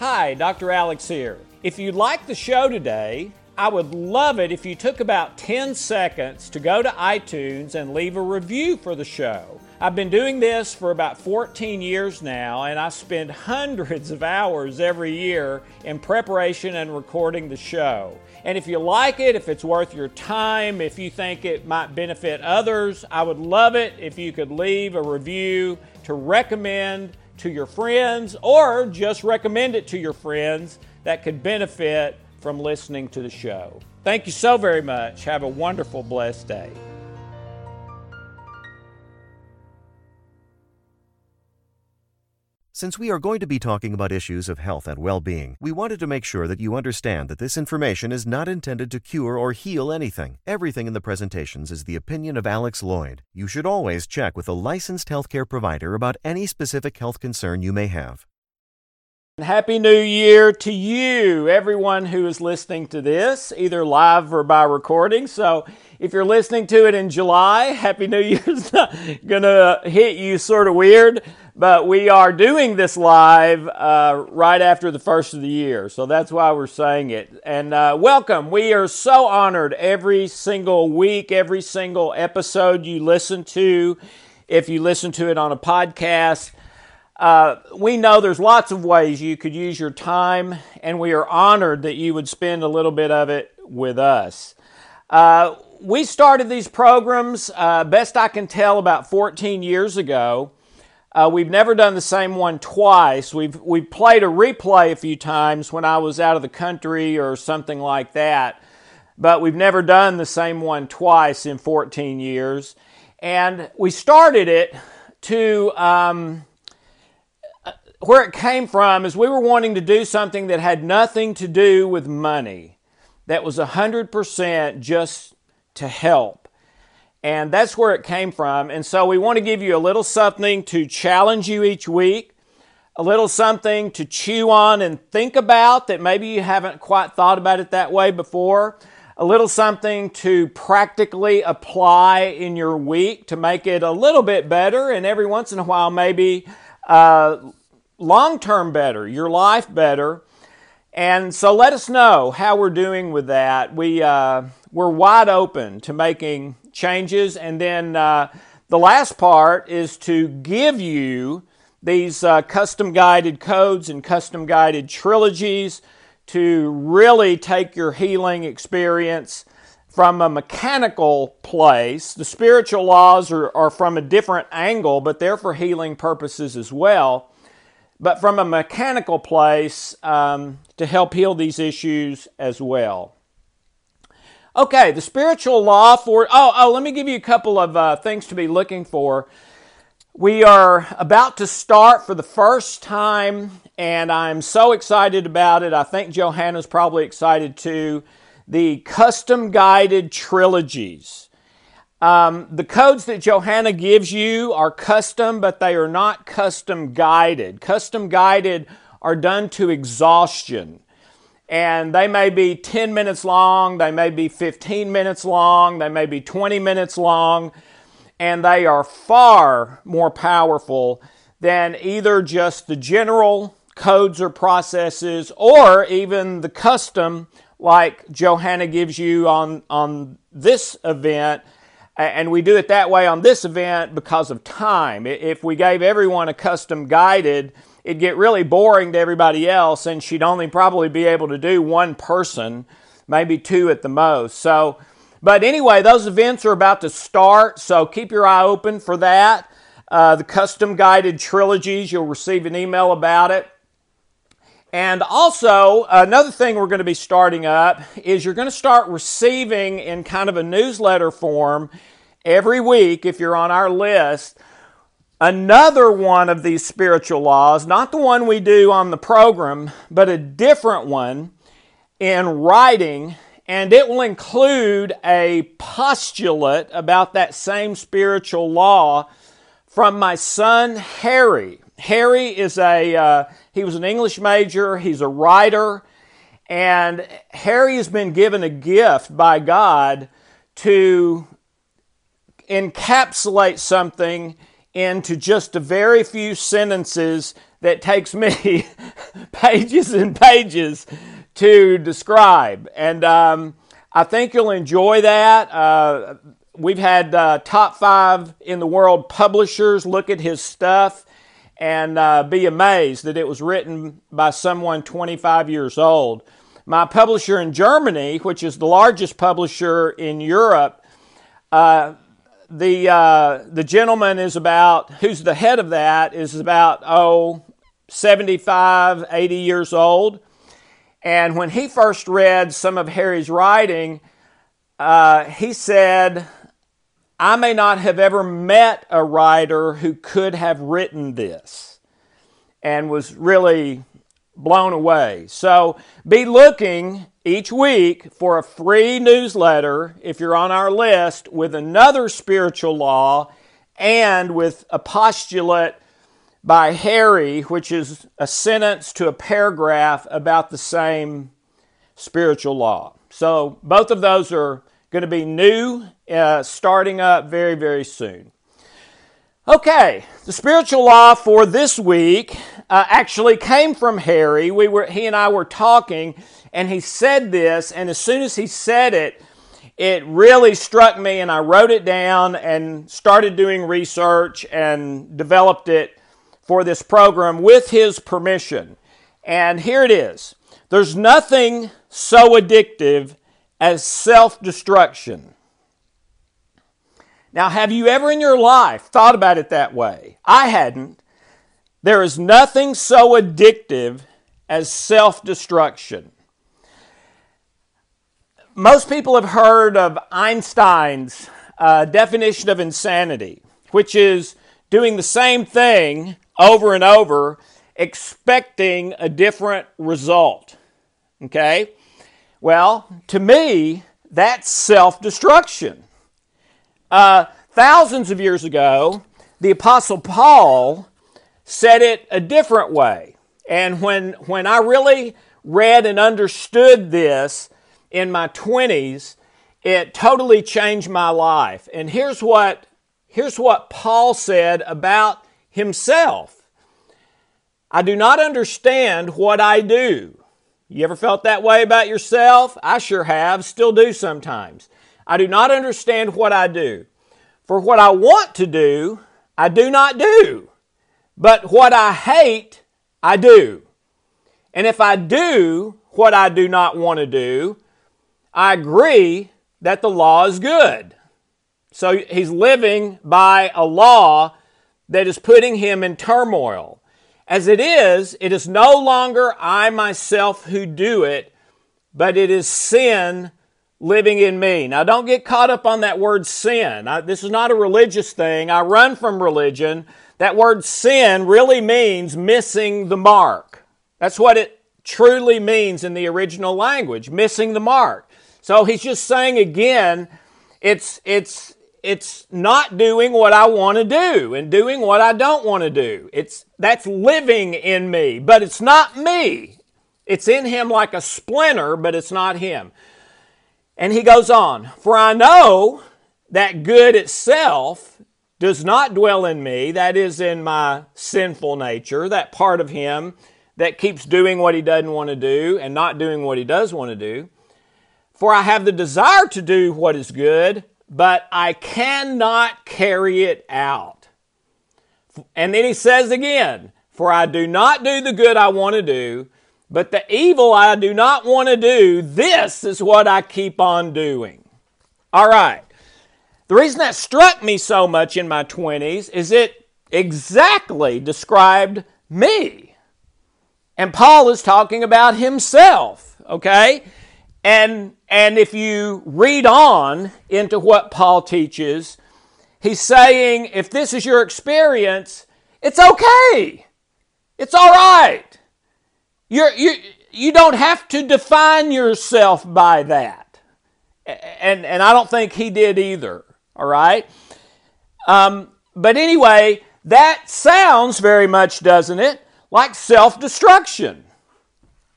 Hi, Dr. Alex here. If you like the show today, I would love it if you took about 10 seconds to go to iTunes and leave a review for the show. I've been doing this for about 14 years now, and I spend hundreds of hours every year in preparation and recording the show. And if you like it, if it's worth your time, if you think it might benefit others, I would love it if you could leave a review to recommend to your friends or just recommend it to your friends that could benefit from listening to the show. Thank you so very much. Have a wonderful, blessed day. Since we are going to be talking about issues of health and well being, we wanted to make sure that you understand that this information is not intended to cure or heal anything. Everything in the presentations is the opinion of Alex Loyd. You should always check with a licensed healthcare provider about any specific health concern you may have. Happy New Year to you, everyone who is listening to this, either live or by recording. So, if you're listening to it in July, Happy New Year's gonna hit you sort of weird, but we are doing this live uh, right after the first of the year, so that's why we're saying it. And uh, welcome. We are so honored every single week, every single episode you listen to. If you listen to it on a podcast, uh, we know there's lots of ways you could use your time, and we are honored that you would spend a little bit of it with us. Uh, we started these programs, uh, best I can tell, about 14 years ago. Uh, we've never done the same one twice. We've, we've played a replay a few times when I was out of the country or something like that, but we've never done the same one twice in 14 years. And we started it to. Um, where it came from is we were wanting to do something that had nothing to do with money, that was 100% just to help. And that's where it came from. And so we want to give you a little something to challenge you each week, a little something to chew on and think about that maybe you haven't quite thought about it that way before, a little something to practically apply in your week to make it a little bit better, and every once in a while, maybe. Uh, long term better, your life better. And so let us know how we're doing with that. We, uh, we're wide open to making changes. And then uh, the last part is to give you these uh, custom guided codes and custom guided trilogies to really take your healing experience from a mechanical place. The spiritual laws are, are from a different angle, but they're for healing purposes as well but from a mechanical place um, to help heal these issues as well. Okay, the spiritual law for, oh, oh, let me give you a couple of uh, things to be looking for. We are about to start for the first time, and I'm so excited about it. I think Johanna's probably excited too. The custom guided trilogies. Um, the codes that Johanna gives you are custom, but they are not custom guided. Custom guided are done to exhaustion. And they may be 10 minutes long, they may be 15 minutes long, they may be 20 minutes long, and they are far more powerful than either just the general codes or processes or even the custom like Johanna gives you on, on this event and we do it that way on this event because of time. If we gave everyone a custom guided, it'd get really boring to everybody else, and she'd only probably be able to do one person, maybe two at the most. So, but anyway, those events are about to start, so keep your eye open for that. Uh, the custom guided trilogies, you'll receive an email about it. And also, another thing we're going to be starting up is you're going to start receiving in kind of a newsletter form every week, if you're on our list, another one of these spiritual laws, not the one we do on the program, but a different one in writing, and it will include a postulate about that same spiritual law from my son Harry. Harry is a uh, he was an English major. He's a writer, and Harry has been given a gift by God to encapsulate something into just a very few sentences that takes me pages and pages to describe. And um, I think you'll enjoy that. Uh, we've had uh, top five in the world publishers look at his stuff and uh, be amazed that it was written by someone 25 years old. My publisher in Germany, which is the largest publisher in Europe, uh, the uh, the gentleman is about who's the head of that is about oh 75 80 years old and when he first read some of harry's writing uh, he said i may not have ever met a writer who could have written this and was really blown away so be looking each week for a free newsletter if you're on our list with another spiritual law and with a postulate by Harry, which is a sentence to a paragraph about the same spiritual law. So both of those are going to be new, uh, starting up very, very soon. Okay, the spiritual law for this week uh, actually came from Harry. We were, he and I were talking, and he said this, and as soon as he said it, it really struck me, and I wrote it down and started doing research and developed it for this program with his permission. And here it is There's nothing so addictive as self destruction. Now, have you ever in your life thought about it that way? I hadn't. There is nothing so addictive as self destruction most people have heard of Einstein's uh, definition of insanity, which is doing the same thing over and over, expecting a different result. Okay? Well, to me, that's self destruction. Uh, thousands of years ago, the Apostle Paul said it a different way. And when, when I really read and understood this, in my 20s, it totally changed my life. And here's what, here's what Paul said about himself I do not understand what I do. You ever felt that way about yourself? I sure have, still do sometimes. I do not understand what I do. For what I want to do, I do not do. But what I hate, I do. And if I do what I do not want to do, I agree that the law is good. So he's living by a law that is putting him in turmoil. As it is, it is no longer I myself who do it, but it is sin living in me. Now, don't get caught up on that word sin. I, this is not a religious thing. I run from religion. That word sin really means missing the mark. That's what it truly means in the original language, missing the mark. So he's just saying again, it's, it's, it's not doing what I want to do and doing what I don't want to do. It's, that's living in me, but it's not me. It's in him like a splinter, but it's not him. And he goes on, for I know that good itself does not dwell in me, that is in my sinful nature, that part of him that keeps doing what he doesn't want to do and not doing what he does want to do. For I have the desire to do what is good, but I cannot carry it out. And then he says again, For I do not do the good I want to do, but the evil I do not want to do, this is what I keep on doing. All right. The reason that struck me so much in my 20s is it exactly described me. And Paul is talking about himself, okay? And, and if you read on into what Paul teaches, He's saying if this is your experience, it's okay. It's all right. You're, you, you don't have to define yourself by that. And, and I don't think he did either. All right? Um, but anyway, that sounds very much, doesn't it, like self destruction.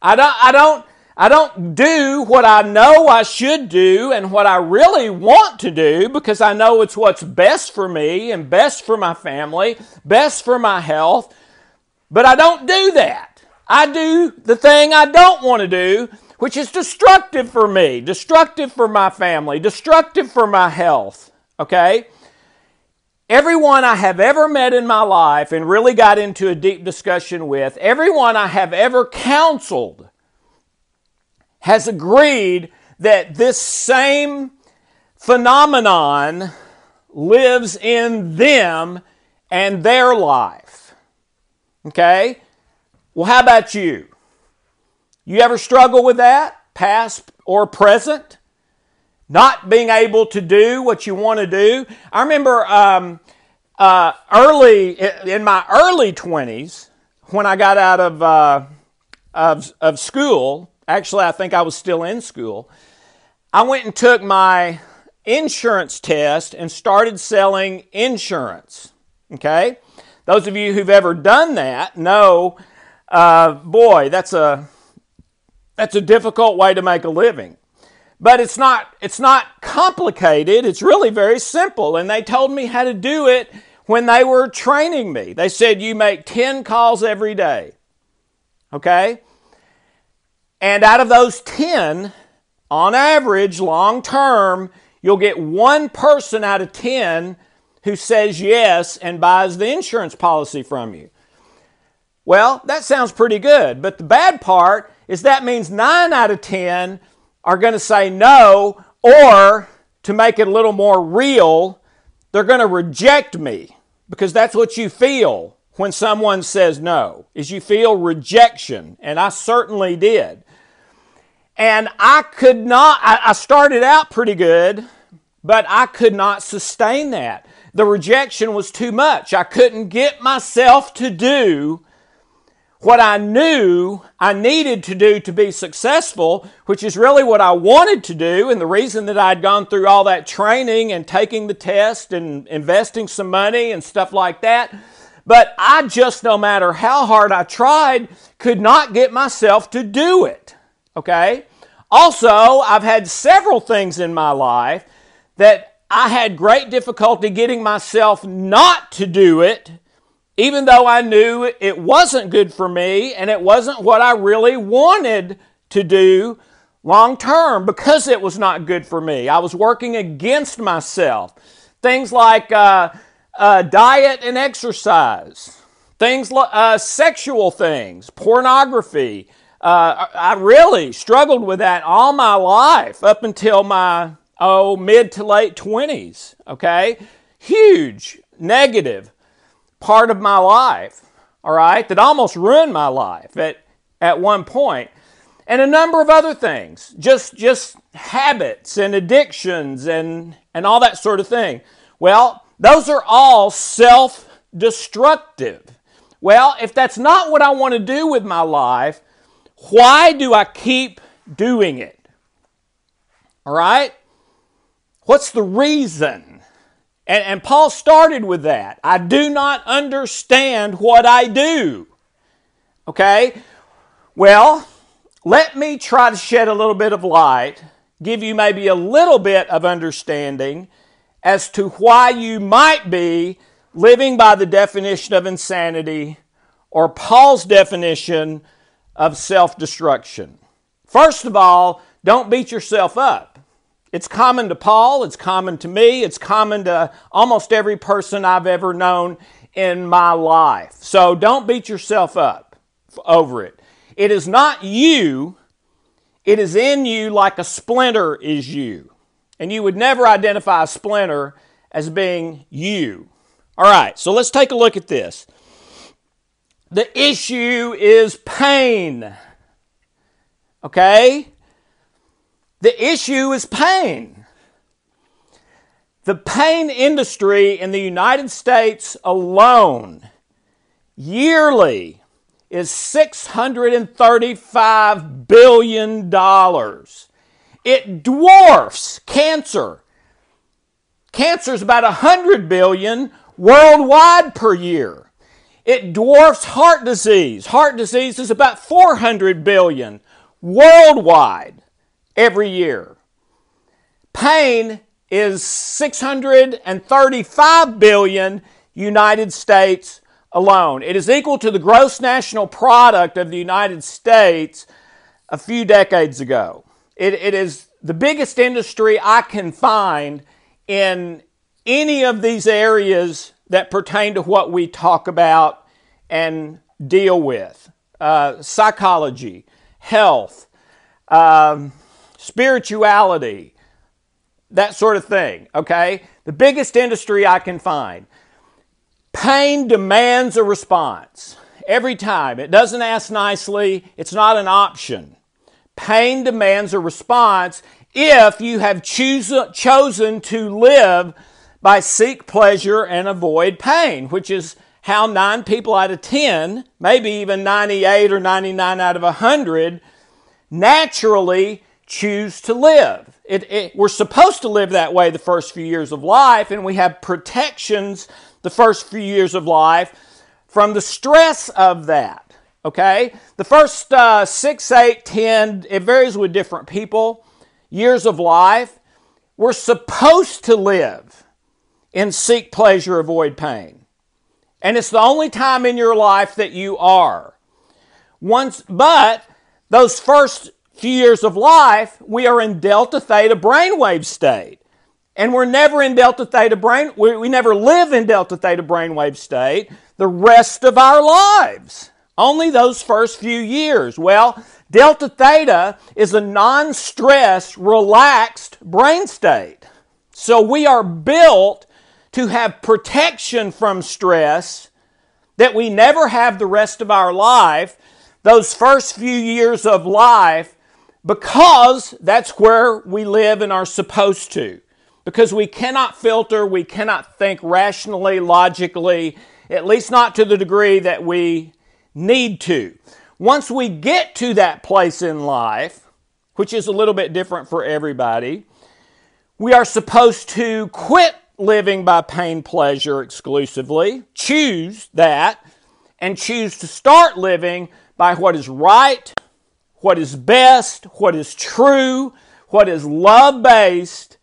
I don't, I, don't, I don't do what I know I should do and what I really want to do because I know it's what's best for me and best for my family, best for my health. But I don't do that. I do the thing I don't want to do, which is destructive for me, destructive for my family, destructive for my health. Okay? Everyone I have ever met in my life and really got into a deep discussion with, everyone I have ever counseled, has agreed that this same phenomenon lives in them and their life. Okay? Well, how about you? You ever struggle with that, past or present? Not being able to do what you want to do. I remember um, uh, early in my early 20s, when I got out of, uh, of, of school, actually, I think I was still in school, I went and took my insurance test and started selling insurance. Okay? Those of you who've ever done that know, uh, boy, that's a, that's a difficult way to make a living. But it's not, it's not complicated. It's really very simple. And they told me how to do it when they were training me. They said, You make 10 calls every day. Okay? And out of those 10, on average, long term, you'll get one person out of 10 who says yes and buys the insurance policy from you. Well, that sounds pretty good, but the bad part is that means 9 out of 10 are going to say no, or to make it a little more real, they're going to reject me because that's what you feel when someone says no is you feel rejection and i certainly did and I could not, I, started out pretty good, but I could not sustain that. The rejection was too much. I couldn't get myself to do what I knew I needed to do to be successful, which is really what I wanted to do. And the reason that I'd gone through all that training and taking the test and investing some money and stuff like that. But I just, no matter how hard I tried, could not get myself to do it. Okay? Also, I've had several things in my life that I had great difficulty getting myself not to do it, even though I knew it wasn't good for me and it wasn't what I really wanted to do long term because it was not good for me. I was working against myself. Things like uh, uh, diet and exercise, things like uh, sexual things, pornography, uh, I really struggled with that all my life up until my oh mid to late 20s okay? Huge negative part of my life all right that almost ruined my life at at one point and a number of other things just just habits and addictions and and all that sort of thing. Well those are all self destructive well if that's not what i want to do with my life why do I keep doing it? All right? What's the reason? And, and, Paul started with that. I do not understand what I do. Okay? Well, let me try to shed a little bit of light, give you maybe a little bit of understanding as to why you might be living by the definition of insanity or Paul's definition of self destruction. First of all, don't beat yourself up. It's common to Paul, it's common to me, it's common to almost every person I've ever known in my life. So don't beat yourself up over it. It is not you, it is in you like a splinter is you. And you would never identify a splinter as being you. All right, so let's take a look at this. The issue is pain. Okay? The issue is pain. The pain industry in the United States alone yearly is $635 billion. It dwarfs cancer. Cancer is about 100 billion worldwide per year. It dwarfs heart disease. Heart disease is about 400 billion worldwide every year. Pain is 635 billion United States alone. It is equal to the gross national product of the United States a few decades ago. It, it is the biggest industry I can find in any of these areas that pertain to what we talk about and deal with uh, psychology, health, um, spirituality, that sort of thing, okay? The biggest industry I can find. Pain demands a response every time. It doesn't ask nicely, it's not an option. Pain demands a response if you have choose, chosen to live by seek pleasure and avoid pain, which is how nine people out of 10, maybe even 98 or 99 out of 100, naturally choose to live. It, it, we're supposed to live that way the first few years of life, and we have protections the first few years of life from the stress of that. Okay? The first uh, six, eight, ten, it varies with different people, years of life, we're supposed to live and seek pleasure, avoid pain. And it's the only time in your life that you are. Once, but those first few years of life, we are in delta theta brainwave state. And we're never in delta theta brain, we, we never live in delta theta brainwave state the rest of our lives. Only those first few years. Well, delta theta is a non stress, relaxed brain state. So we are built to have protection from stress that we never have the rest of our life, those first few years of life, because that's where we live and are supposed to. Because we cannot filter, we cannot think rationally, logically, at least not to the degree that we need to. Once we get to that place in life, which is a little bit different for everybody, we are supposed to quit living by pain pleasure exclusively, choose that, and choose to start living by what is right, what is best, what is true, what is love based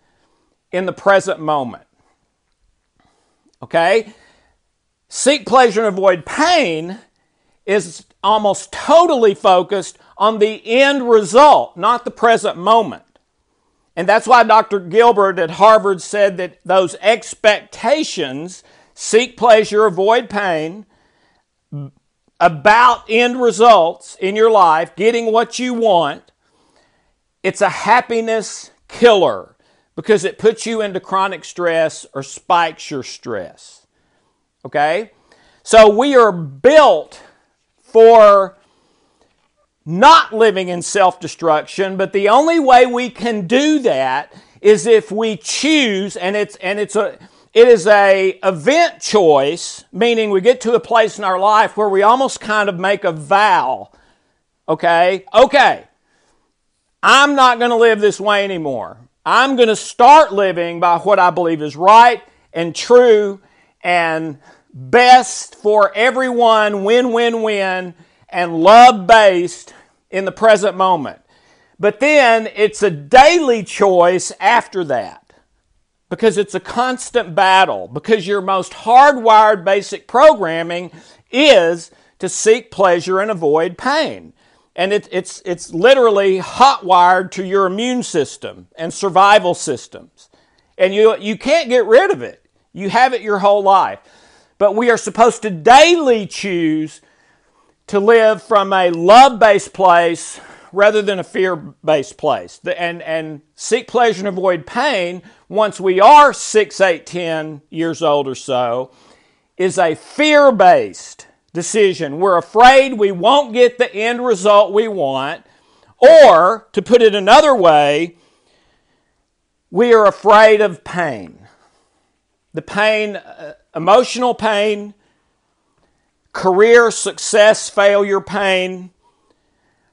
in the present moment. Okay? Seek pleasure and avoid pain is almost totally focused on the end result, not the present moment. And that's why Dr. Gilbert at Harvard said that those expectations seek pleasure, avoid pain, about end results in your life, getting what you want, it's a happiness killer because it puts you into chronic stress or spikes your stress. Okay? So we are built for not living in self destruction, but the only way we can do that is if we choose, and it's, and it's a, it is a event choice, meaning we get to a place in our life where we almost kind of make a vow. Okay? Okay. I'm not going to live this way anymore. I'm going to start living by what I believe is right and true and best for everyone, win, win, win and love based in the present moment. But then it's a daily choice after that because it's a constant battle, because your most hardwired basic programming is to seek pleasure and avoid pain. And it, it's, it's literally hot wired to your immune system and survival systems. And you, you can't get rid of it. You have it your whole life. But we are supposed to daily choose to live from a love based place rather than a fear based place. And, and seek pleasure and avoid pain once we are 6, 8, 10 years old or so is a fear based decision. We're afraid we won't get the end result we want, or to put it another way, we are afraid of pain. the pain, uh, emotional pain, career success failure pain,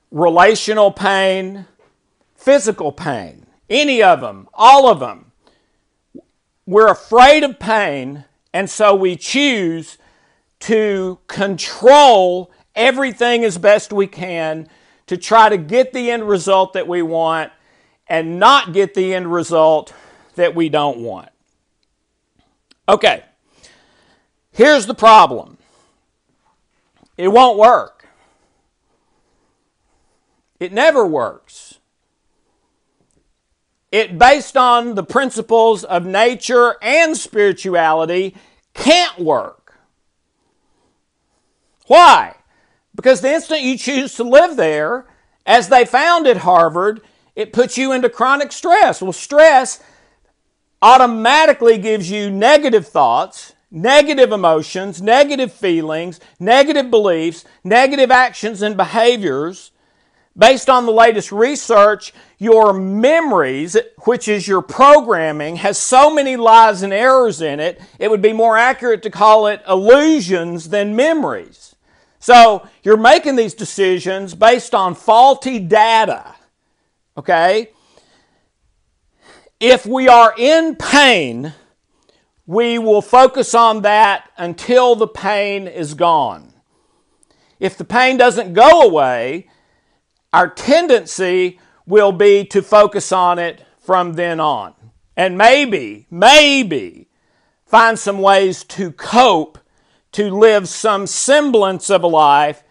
relational pain, physical pain, any of them, all of them. We're afraid of pain, and so we choose to control everything as best we can to try to get the end result that we want and not get the end result that we don't want. Okay, here's the problem it won't work. It never works. It, based on the principles of nature and spirituality, can't work. Why? Because the instant you choose to live there, as they found at Harvard, it puts you into chronic stress. Well, stress automatically gives you negative thoughts, negative emotions, negative feelings, negative beliefs, negative actions and behaviors. Based on the latest research, your memories, which is your programming, has so many lies and errors in it, it would be more accurate to call it illusions than memories. So you're making these decisions based on faulty data. Okay? If we are in pain, we will focus on that until the pain is gone. If the pain doesn't go away, our tendency will be to focus on it from then on. And maybe, maybe find some ways to cope, to live some semblance of a life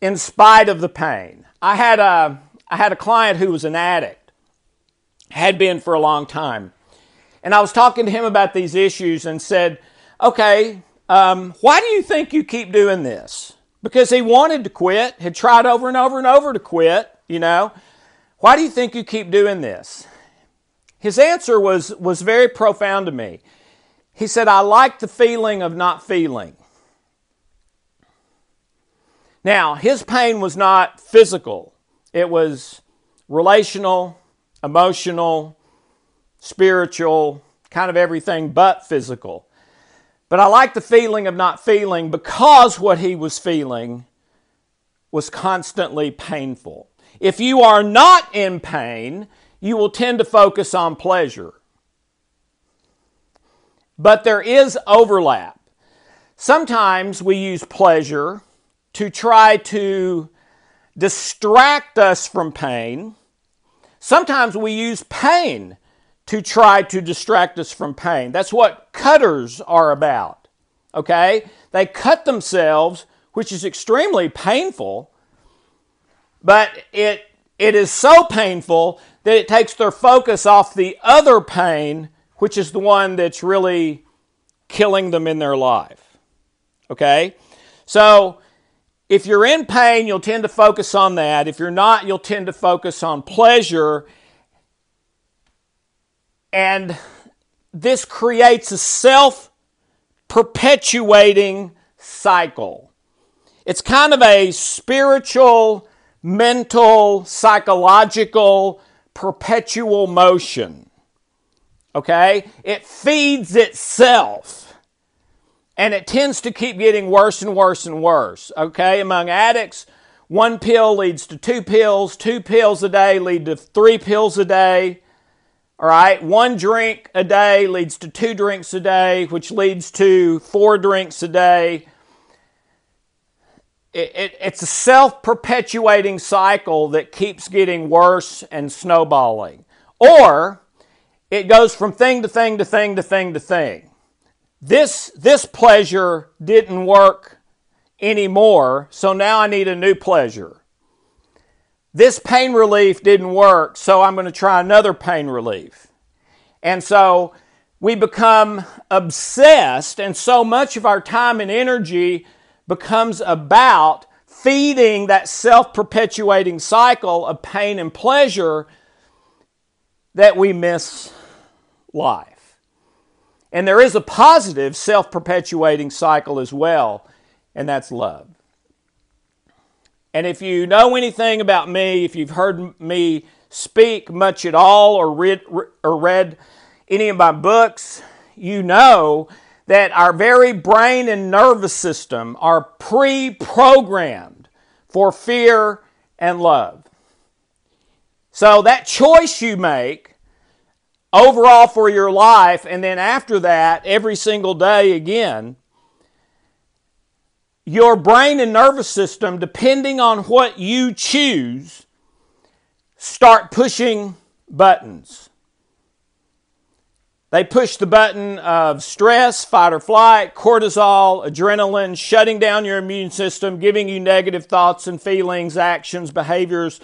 in spite of the pain. I had a, I had a client who was an addict, had been for a long time. And I was talking to him about these issues and said, okay, um, why do you think you keep doing this? Because he wanted to quit, had tried over and over and over to quit, you know. Why do you think you keep doing this? His answer was, was very profound to me. He said, I like the feeling of not feeling. Now, his pain was not physical, it was relational, emotional, spiritual, kind of everything but physical. But I like the feeling of not feeling because what he was feeling was constantly painful. If you are not in pain, you will tend to focus on pleasure. But there is overlap. Sometimes we use pleasure to try to distract us from pain. Sometimes we use pain to try to distract us from pain. That's what cutters are about. Okay? They cut themselves, which is extremely painful, but it it is so painful that it takes their focus off the other pain, which is the one that's really killing them in their life. Okay? So, if you're in pain, you'll tend to focus on that. If you're not, you'll tend to focus on pleasure and this creates a self perpetuating cycle. It's kind of a spiritual, mental, psychological, perpetual motion. Okay? It feeds itself. And it tends to keep getting worse and worse and worse. Okay? Among addicts, one pill leads to two pills, two pills a day lead to three pills a day. All right, one drink a day leads to two drinks a day, which leads to four drinks a day. It, it, it's a self perpetuating cycle that keeps getting worse and snowballing. Or it goes from thing to thing to thing to thing to thing. This, this pleasure didn't work anymore, so now I need a new pleasure. This pain relief didn't work, so I'm going to try another pain relief. And so we become obsessed, and so much of our time and energy becomes about feeding that self perpetuating cycle of pain and pleasure that we miss life. And there is a positive self perpetuating cycle as well, and that's love. And if you know anything about me, if you've heard me speak much at all or read, or read any of my books, you know that our very brain and nervous system are pre programmed for fear and love. So that choice you make overall for your life, and then after that, every single day again, your brain and nervous system, depending on what you choose, start pushing buttons. They push the button of stress, fight or flight, cortisol, adrenaline, shutting down your immune system, giving you negative thoughts and feelings, actions, behaviors,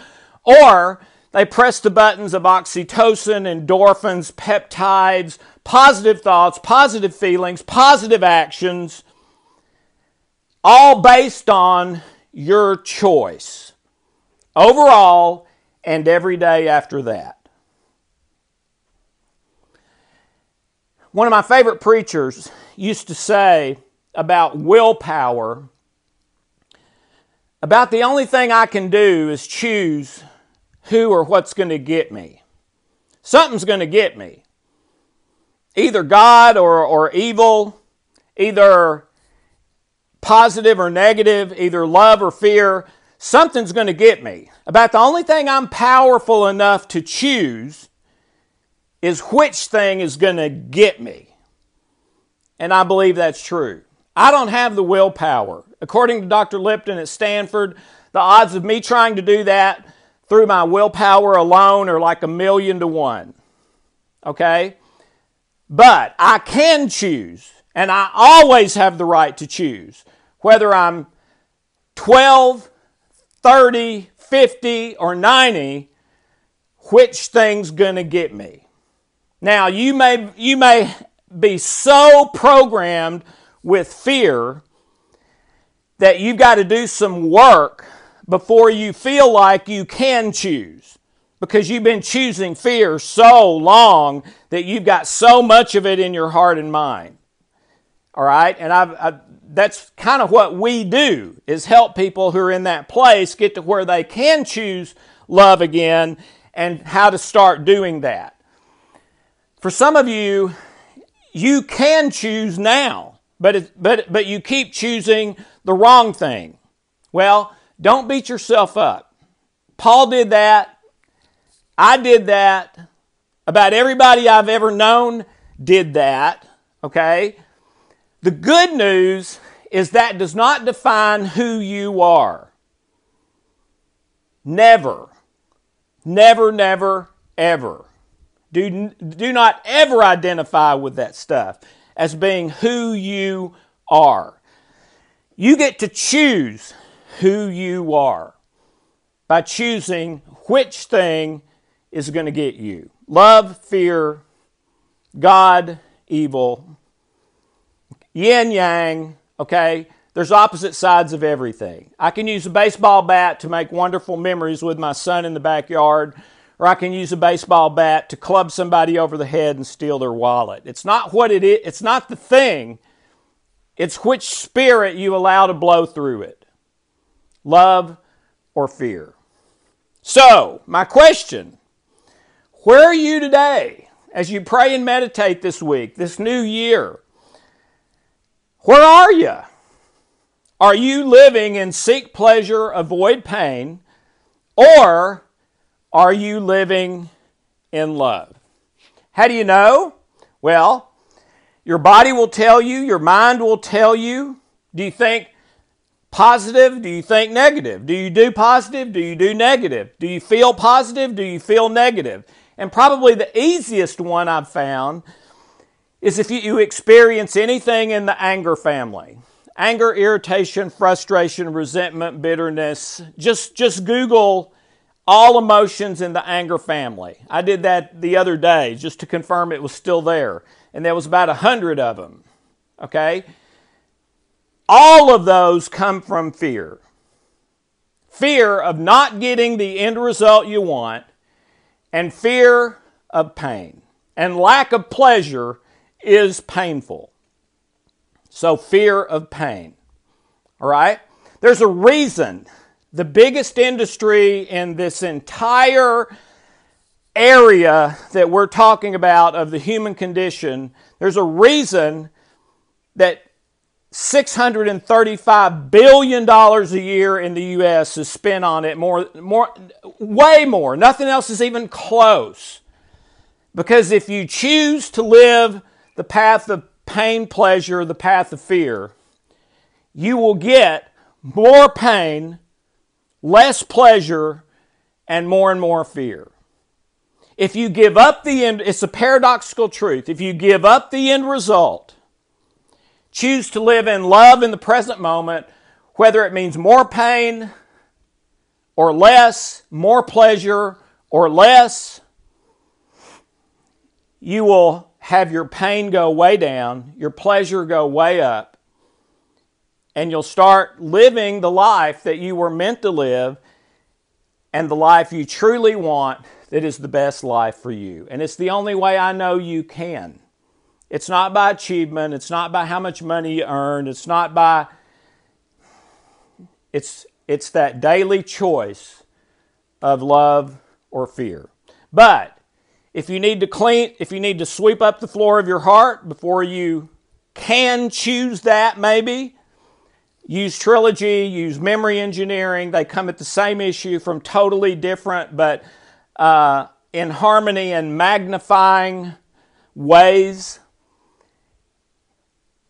or they press the buttons of oxytocin, endorphins, peptides, positive thoughts, positive feelings, positive actions, all based on your choice overall and every day after that. One of my favorite preachers used to say about willpower about the only thing I can do is choose who or what's going to get me. Something's going to get me. Either God or, or evil, either positive or negative, either love or fear. Something's going to get me. About the only thing I'm powerful enough to choose is which thing is going to get me. And I believe that's true. I don't have the willpower. According to Dr. Lipton at Stanford, the odds of me trying to do that through my willpower alone are like a million to one. Okay? But I can choose, and I always have the right to choose, whether I'm 12, 30, 50, or 90, which thing's going to get me. Now, you may, you may be so programmed with fear that you've got to do some work before you feel like you can choose because you've been choosing fear so long that you've got so much of it in your heart and mind. All right? And I've, I, that's kind of what we do is help people who are in that place get to where they can choose love again and how to start doing that. For some of you, you can choose now, but, it, but, but you keep choosing the wrong thing. Well, don't beat yourself up. Paul did that. I did that. About everybody I've ever known did that. Okay? The good news is that does not define who you are. Never. Never, never, ever. Do, do not ever identify with that stuff as being who you are. You get to choose who you are by choosing which thing is going to get you love, fear, God, evil, yin yang, okay? There's opposite sides of everything. I can use a baseball bat to make wonderful memories with my son in the backyard or I can use a baseball bat to club somebody over the head and steal their wallet. It's not what it is, it's not the thing, it's which spirit you allow to blow through it love or fear. So, my question where are you today as you pray and meditate this week, this new year? Where are you? Are you living in seek pleasure, avoid pain, or are you living in love? How do you know? Well, your body will tell you, your mind will tell you. Do you think positive? Do you think negative? Do you do positive? Do you do negative? Do you feel positive? Do you feel negative? And probably the easiest one I've found is if you experience anything in the anger family anger, irritation, frustration, resentment, bitterness. Just, just Google all emotions in the anger family. I did that the other day just to confirm it was still there. And there was about a hundred of them. Okay? All of those come from fear. Fear of not getting the end result you want, and fear of pain. And lack of pleasure is painful. So, fear of pain. All right? There's a reason the biggest industry in this entire area that we're talking about of the human condition, there's a reason that $635 billion a year in the U.S. is spent on it, more, more, way more. Nothing else is even close. Because if you choose to live the path of pain, pleasure, the path of fear, you will get more pain, less pleasure, and more and more fear. If you give up the end, it's a paradoxical truth. If you give up the end result, choose to live in love in the present moment, whether it means more pain or less, more pleasure or less, you will have your pain go way down, your pleasure go way up, and you'll start living the life that you were meant to live and the life you truly want that is the best life for you. And it's the only way I know you can. It's not by achievement, it's not by how much money you earn, it's not by it's it's that daily choice of love or fear. But if you need to clean if you need to sweep up the floor of your heart before you can choose that maybe use trilogy use memory engineering they come at the same issue from totally different but uh, in harmony and magnifying ways,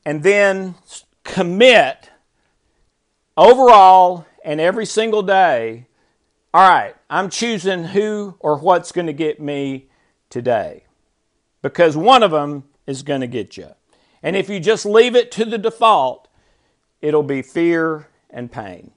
and then commit overall and every single day. All right, I'm choosing who or what's going to get me today because one of them is going to get you. And if you just leave it to the default, it'll be fear and pain.